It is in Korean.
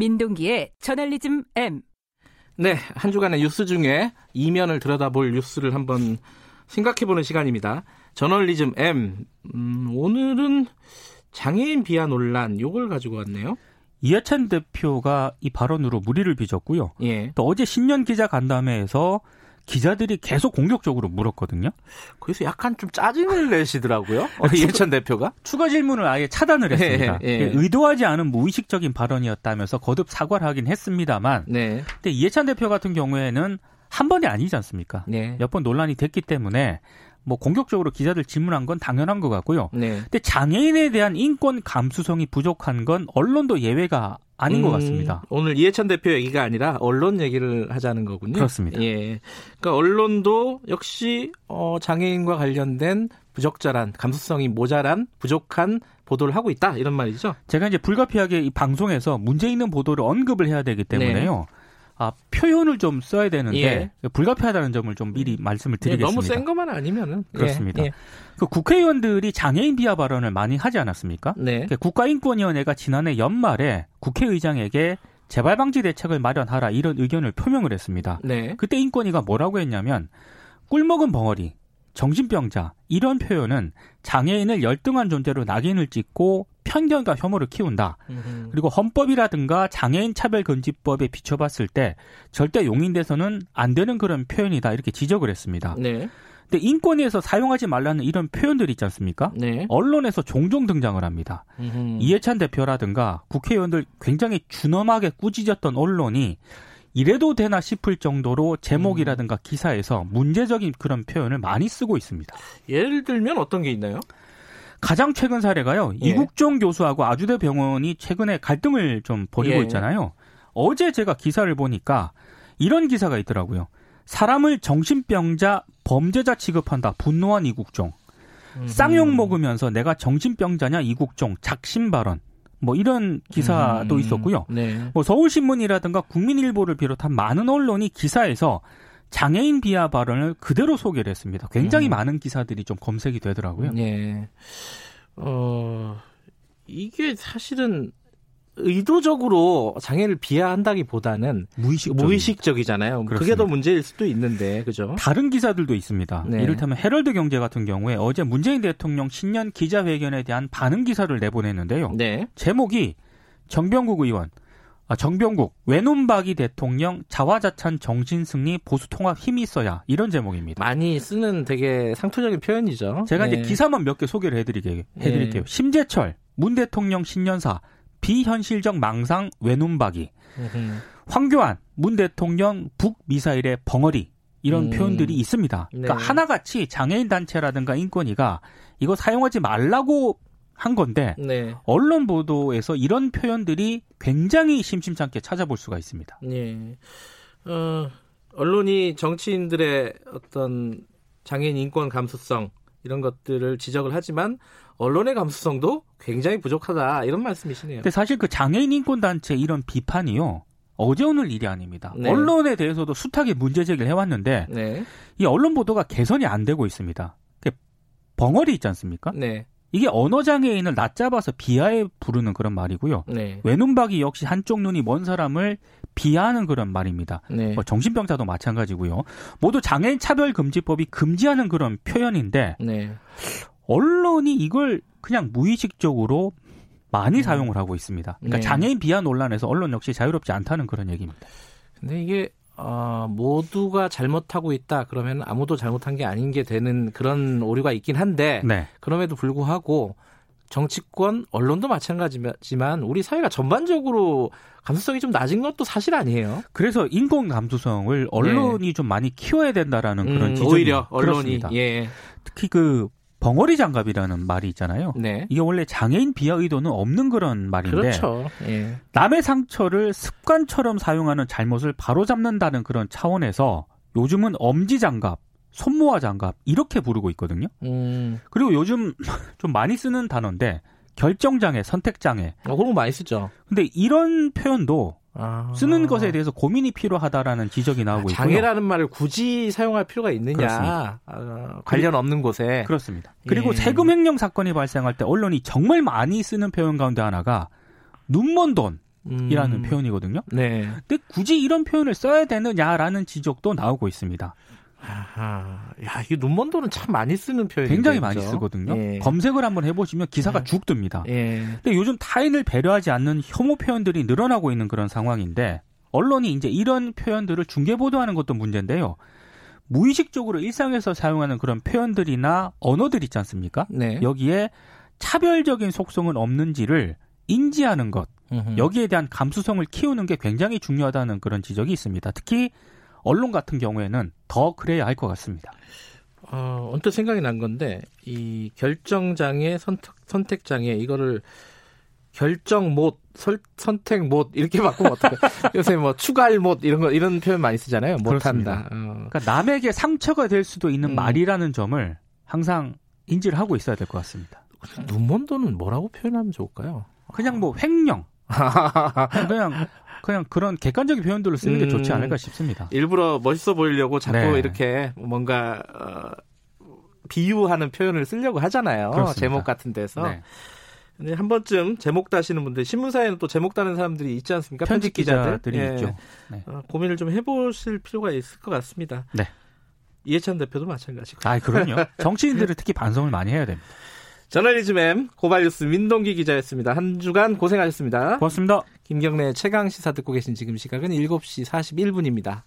민동기의 저널리즘 M. 네, 한 주간의 뉴스 중에 이면을 들여다볼 뉴스를 한번 생각해보는 시간입니다. 저널리즘 M. 음, 오늘은 장애인 비하 논란 요걸 가지고 왔네요. 이해찬 대표가 이 발언으로 무리를 빚었고요. 예. 또 어제 신년 기자 간담회에서 기자들이 계속 공격적으로 물었거든요. 그래서 약간 좀 짜증을 내시더라고요. 어, 이해찬 대표가 추가 질문을 아예 차단을 했습니다. 예, 예. 의도하지 않은 무의식적인 발언이었다면서 거듭 사과를 하긴 했습니다만, 네. 근데 이해찬 대표 같은 경우에는 한 번이 아니지 않습니까? 네. 몇번 논란이 됐기 때문에 뭐 공격적으로 기자들 질문한 건 당연한 것 같고요. 네. 근데 장애인에 대한 인권 감수성이 부족한 건 언론도 예외가 아닌 음, 것 같습니다. 오늘 이해찬 대표 얘기가 아니라 언론 얘기를 하자는 거군요. 그렇습니다. 예. 그러니까 언론도 역시 어, 장애인과 관련된 부적절한 감수성이 모자란 부족한 보도를 하고 있다 이런 말이죠. 제가 이제 불가피하게 이 방송에서 문제 있는 보도를 언급을 해야 되기 때문에요. 네. 아, 표현을 좀 써야 되는데 예. 불가피하다는 점을 좀 미리 말씀을 드리겠습니다. 예, 너무 센 것만 아니면은 예, 그렇습니다. 예, 그 국회의원들이 장애인 비하 발언을 많이 하지 않았습니까? 네. 그 국가인권위원회가 지난해 연말에 국회의장에게 재발 방지 대책을 마련하라 이런 의견을 표명을 했습니다. 네. 그때 인권위가 뭐라고 했냐면 꿀먹은 벙어리, 정신병자 이런 표현은 장애인을 열등한 존재로 낙인을 찍고 편견과 혐오를 키운다. 음흠. 그리고 헌법이라든가 장애인 차별 금지법에 비춰봤을 때 절대 용인돼서는 안 되는 그런 표현이다 이렇게 지적을 했습니다. 네. 근데 인권위에서 사용하지 말라는 이런 표현들이 있지 않습니까? 네. 언론에서 종종 등장을 합니다. 음흠. 이해찬 대표라든가 국회의원들 굉장히 준엄하게 꾸짖었던 언론이 이래도 되나 싶을 정도로 제목이라든가 기사에서 문제적인 그런 표현을 많이 쓰고 있습니다. 예를 들면 어떤 게 있나요? 가장 최근 사례가요. 예. 이국종 교수하고 아주대 병원이 최근에 갈등을 좀 벌이고 예. 있잖아요. 어제 제가 기사를 보니까 이런 기사가 있더라고요. 사람을 정신병자, 범죄자 취급한다. 분노한 이국종. 음. 쌍욕 먹으면서 내가 정신병자냐 이국종 작심 발언. 뭐 이런 기사도 음. 있었고요. 네. 뭐 서울신문이라든가 국민일보를 비롯한 많은 언론이 기사에서 장애인 비하 발언을 그대로 소개를 했습니다. 굉장히 음. 많은 기사들이 좀 검색이 되더라고요. 네. 어, 이게 사실은 의도적으로 장애를 비하한다기보다는 무의식 이잖아요 그게 더 문제일 수도 있는데, 그죠? 다른 기사들도 있습니다. 네. 이를테면 헤럴드 경제 같은 경우에 어제 문재인 대통령 신년 기자회견에 대한 반응 기사를 내보냈는데요. 네. 제목이 정병국 의원 아, 정병국 외눈박이 대통령 자화자찬 정신승리 보수 통합 힘이 있어야 이런 제목입니다. 많이 쓰는 되게 상투적인 표현이죠. 제가 네. 이제 기사만 몇 개 소개를 해드리게 해드릴게요. 네. 심재철 문 대통령 신년사 비현실적 망상 외눈박이 황교안 문 대통령 북 미사일의 벙어리 이런 음. 표현들이 있습니다. 그러니까 네. 하나같이 장애인 단체라든가 인권위가 이거 사용하지 말라고 한 건데 네. 언론 보도에서 이런 표현들이 굉장히 심심찮게 찾아볼 수가 있습니다. 네. 어, 언론이 정치인들의 어떤 장애인 인권 감수성 이런 것들을 지적을 하지만 언론의 감수성도 굉장히 부족하다 이런 말씀이시네요. 근데 사실 그 장애인 인권 단체 이런 비판이요. 어제 오늘 일이 아닙니다. 네. 언론에 대해서도 숱하게 문제 제기를 해왔는데 네. 이 언론 보도가 개선이 안 되고 있습니다. 벙어리 있지 않습니까? 네. 이게 언어 장애인을 낮잡아서 비하에 부르는 그런 말이고요. 네. 외눈박이 역시 한쪽 눈이 먼 사람을 비하하는 그런 말입니다. 네. 뭐 정신병자도 마찬가지고요. 모두 장애인 차별 금지법이 금지하는 그런 표현인데 네. 언론이 이걸 그냥 무의식적으로 많이 음. 사용을 하고 있습니다. 그러니까 네. 장애인 비하 논란에서 언론 역시 자유롭지 않다는 그런 얘기입니다. 근데 이게 어, 모두가 잘못하고 있다 그러면 아무도 잘못한 게 아닌 게 되는 그런 오류가 있긴 한데 네. 그럼에도 불구하고 정치권 언론도 마찬가지지만 우리 사회가 전반적으로 감수성이 좀 낮은 것도 사실 아니에요. 그래서 인권 감수성을 언론이 네. 좀 많이 키워야 된다라는 그런 음, 지적이 오히려 언론이. 예. 특히 그 벙어리 장갑이라는 말이 있잖아요. 네. 이게 원래 장애인 비하 의도는 없는 그런 말인데 그렇죠. 예. 남의 상처를 습관처럼 사용하는 잘못을 바로잡는다는 그런 차원에서 요즘은 엄지 장갑, 손모아 장갑 이렇게 부르고 있거든요. 음. 그리고 요즘 좀 많이 쓰는 단어인데 결정장애, 선택장애. 어, 그런 거 많이 쓰죠. 근데 이런 표현도 아. 쓰는 것에 대해서 고민이 필요하다라는 지적이 나오고 있고요. 장애라는 말을 굳이 사용할 필요가 있느냐 아, 관련 없는 곳에 그렇습니다. 그리고 예. 세금 횡령 사건이 발생할 때 언론이 정말 많이 쓰는 표현 가운데 하나가 눈먼 돈 이라는 음. 표현이거든요. 네. 근데 굳이 이런 표현을 써야 되느냐라는 지적도 나오고 있습니다. 아하. 야, 이 눈먼도는 참 많이 쓰는 표현이에요. 굉장히 많이 쓰거든요. 예. 검색을 한번 해보시면 기사가 예. 쭉 뜹니다. 예. 근데 요즘 타인을 배려하지 않는 혐오 표현들이 늘어나고 있는 그런 상황인데 언론이 이제 이런 표현들을 중계 보도하는 것도 문제인데요. 무의식적으로 일상에서 사용하는 그런 표현들이나 언어들 있지 않습니까? 네. 여기에 차별적인 속성은 없는지를 인지하는 것, 여기에 대한 감수성을 키우는 게 굉장히 중요하다는 그런 지적이 있습니다. 특히 언론 같은 경우에는 더 그래야 할 것 같습니다. 어, 언뜻 생각이 난 건데 이 결정장애, 선택, 선택장애 이거를 결정 못, 설, 선택 못 이렇게 바꾸면 어떡해? 요새 뭐 추가할 못 이런 거 이런 표현 많이 쓰잖아요. 못한다. 어. 그러니까 남에게 상처가 될 수도 있는 음. 말이라는 점을 항상 인지를 하고 있어야 될 것 같습니다. 눈먼도는 뭐라고 표현하면 좋을까요? 그냥 뭐 횡령. 그냥 그냥 그런 객관적인 표현들로 쓰는 게 좋지 음. 않을까 싶습니다. 일부러 멋있어 보이려고 자꾸 네. 이렇게 뭔가 어, 비유하는 표현을 쓰려고 하잖아요. 그렇습니다. 제목 같은 데서. 네. 한 번쯤 제목 다시는 분들 신문사에는 또 제목 다는 사람들이 있지 않습니까? 편집 기자들이 예. 있죠. 네. 어, 고민을 좀 해보실 필요가 있을 것 같습니다. 네. 이해찬 대표도 마찬가지고. 아, 그럼요. 정치인들은 특히 반성을 많이 해야 됩니다. 저널리즘 M 고발뉴스 민동기 기자였습니다. 한 주간 고생하셨습니다. 고맙습니다. 김경래 최강 시사 듣고 계신 지금 시각은 7시 41분입니다.